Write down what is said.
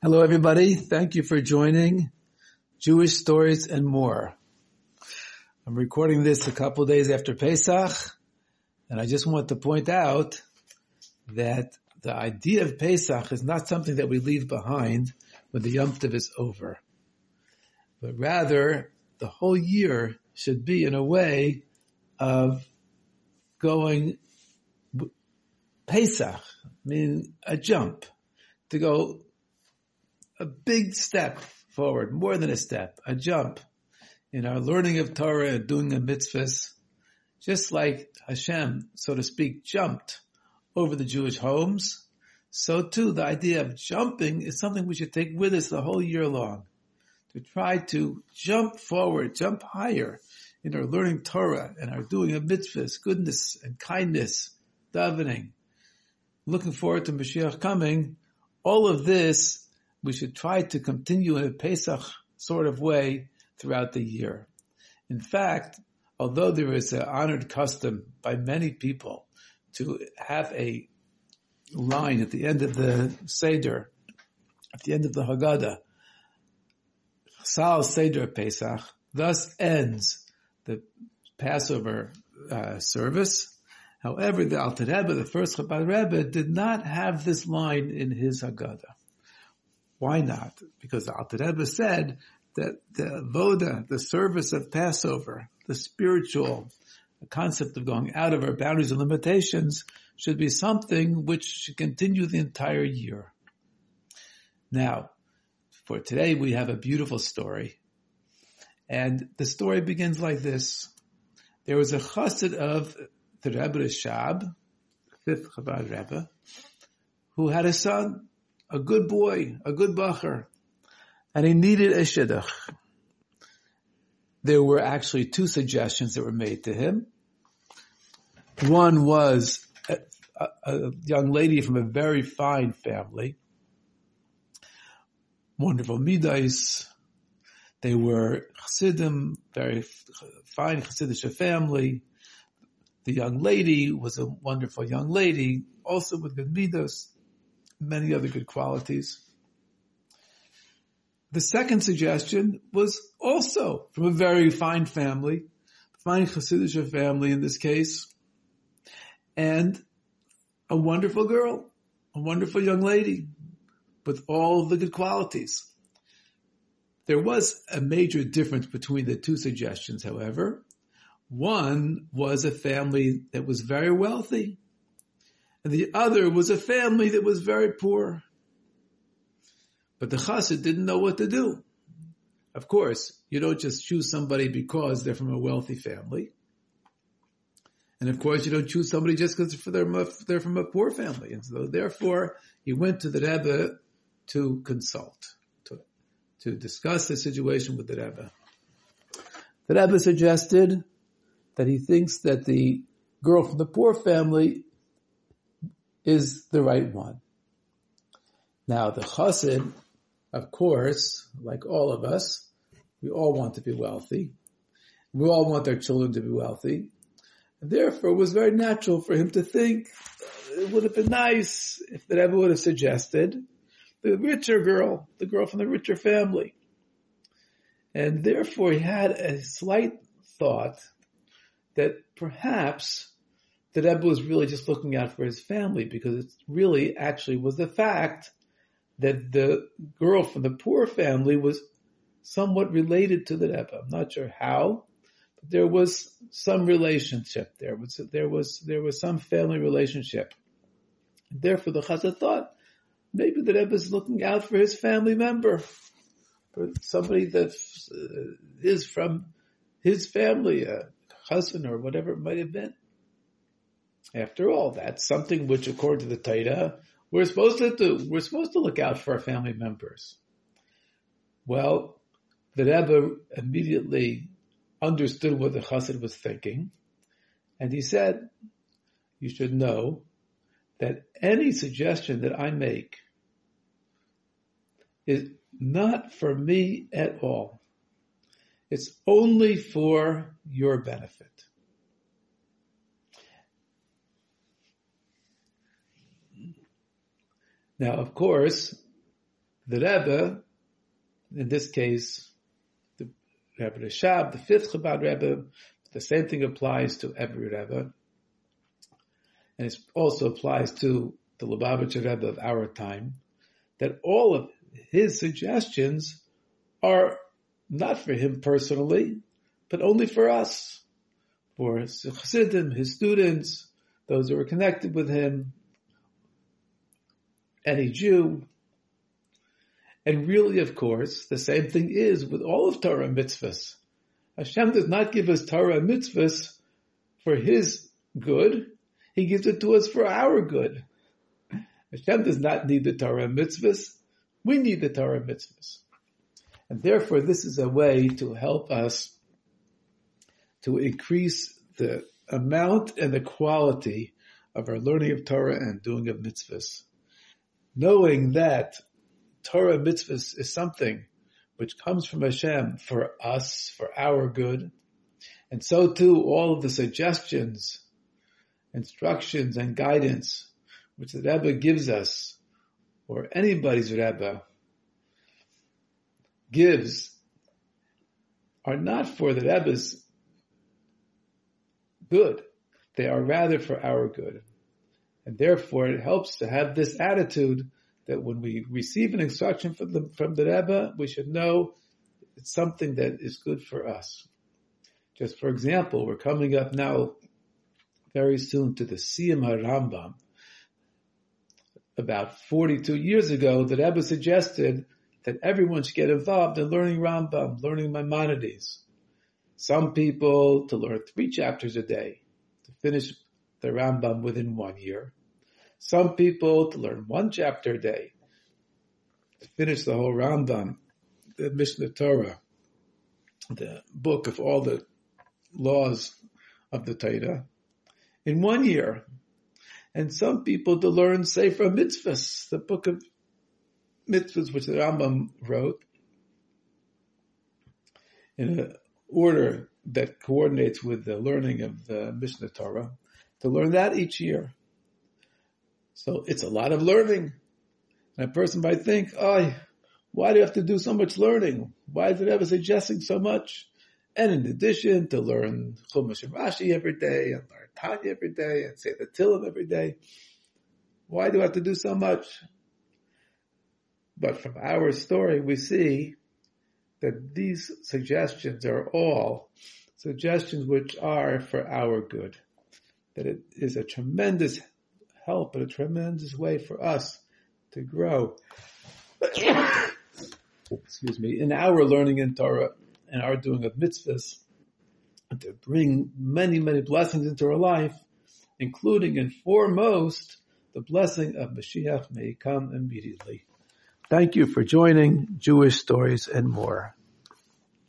Hello, everybody. Thank you for joining Jewish Stories and More. I'm recording this a couple days after Pesach, and I just want to point out that the idea of Pesach is not something that we leave behind when the Yom Tov is over, but rather the whole year should be in a way of going Pesach, meaning a jump, to go a big step forward, more than a step, a jump. In our learning of Torah and doing a mitzvahs, just like Hashem, so to speak, jumped over the Jewish homes, so too the idea of jumping is something we should take with us the whole year long. To try to jump forward, jump higher in our learning Torah and our doing of mitzvahs, goodness and kindness, davening, looking forward to Mashiach coming, all of this we should try to continue in a Pesach sort of way throughout the year. In fact, although there is an honored custom by many people to have a line at the end of the Seder, at the end of the Haggadah, Sal Seder Pesach, thus ends the Passover uh, service. However, the Alter Rebbe, the first Chabad Rebbe, did not have this line in his Haggadah. Why not? Because the Alter Rebbe said that the avodah, the service of Passover, the spiritual concept of going out of our boundaries and limitations should be something which should continue the entire year. Now, for today we have a beautiful story. And the story begins like this. There was a chassid of the Rebbe Rashab, fifth Chabad Rebbe, who had a son a good boy, a good bochur, and he needed a shidduch. There were actually two suggestions that were made to him. One was a, a, a young lady from a very fine family, wonderful midais. They were chassidim, very fine chassidish family. The young lady was a wonderful young lady, also with good midas many other good qualities. The second suggestion was also from a very fine family, fine Hasidic family in this case, and a wonderful girl, a wonderful young lady with all the good qualities. There was a major difference between the two suggestions, however. One was a family that was very wealthy and the other was a family that was very poor. But the chassid didn't know what to do. Of course, you don't just choose somebody because they're from a wealthy family. And of course, you don't choose somebody just because they're, from a poor family. And so therefore, he went to the Rebbe to consult, to, to discuss the situation with the Rebbe. The Rebbe suggested that he thinks that the girl from the poor family is the right one. Now the chassid, of course, like all of us, we all want to be wealthy. We all want our children to be wealthy. Therefore, it was very natural for him to think uh, it would have been nice if the Rebbe would have suggested the richer girl, the girl from the richer family. And therefore, he had a slight thought that perhaps that Rebbe was really just looking out for his family because it really actually was the fact that the girl from the poor family was somewhat related to the Rebbe. I'm not sure how, but there was some relationship there. Was, there was, there was some family relationship. Therefore the chassid thought maybe the Rebbe is looking out for his family member, for somebody that uh, from his family, a cousin or whatever it might have been. After all, that's something which, according to the Torah, we're supposed to do. We're supposed to look out for our family members. Well, the Rebbe immediately understood what the Chassid was thinking, and he said, "You should know that any suggestion that I make is not for me at all. It's only for your benefit." Now, of course, the Rebbe, in this case, the Rebbe Rashab, the fifth Chabad Rebbe, the same thing applies to every Rebbe. And it also applies to the Lubavitcher Rebbe of our time, that all of his suggestions are not for him personally, but only for us, for his Chassidim, his students, those who are connected with him, any Jew. And really, of course, the same thing is with all of Torah mitzvahs. Hashem does not give us Torah mitzvahs for His good. He gives it to us for our good. Hashem does not need the Torah mitzvahs. We need the Torah mitzvahs. And therefore, this is a way to help us to increase the amount and the quality of our learning of Torah and doing of mitzvahs. Knowing that Torah mitzvahs is something which comes from Hashem for us, for our good. And so too, all of the suggestions, instructions, and guidance which the Rebbe gives us, or anybody's Rebbe gives, are not for the Rebbe's good. They are rather for our good. And therefore it helps to have this attitude that when we receive an instruction from the, from the Rebbe, we should know it's something that is good for us. Just for example, we're coming up now very soon to the Siyum HaRambam. About 42 years ago, the Rebbe suggested that everyone should get involved in learning Rambam, learning Maimonides. Some people to learn three chapters a day, to finish the Rambam within one year. Some people to learn one chapter a day, to finish the whole Rambam, the Mishnah Torah, the book of all the laws of the Torah, in one year. And some people to learn Sefer Mitzvahs, the book of mitzvahs which the Rambam wrote, in an order that coordinates with the learning of the Mishnah Torah, to learn that each year. So it's a lot of learning. And a person might think, oh, why do you have to do so much learning? Why is it ever suggesting so much? And in addition, to learn Chumash and Rashi every day, and learn Tanya every day, and say Tehillim every day. Why do I have to do so much? But from our story, we see that these suggestions are all suggestions which are for our good. That it is a tremendous help and a tremendous way for us to grow. Excuse me, in our learning in Torah and our doing of mitzvahs, to bring many, many blessings into our life, including and foremost the blessing of Mashiach may come immediately. Thank you for joining Jewish Stories and More.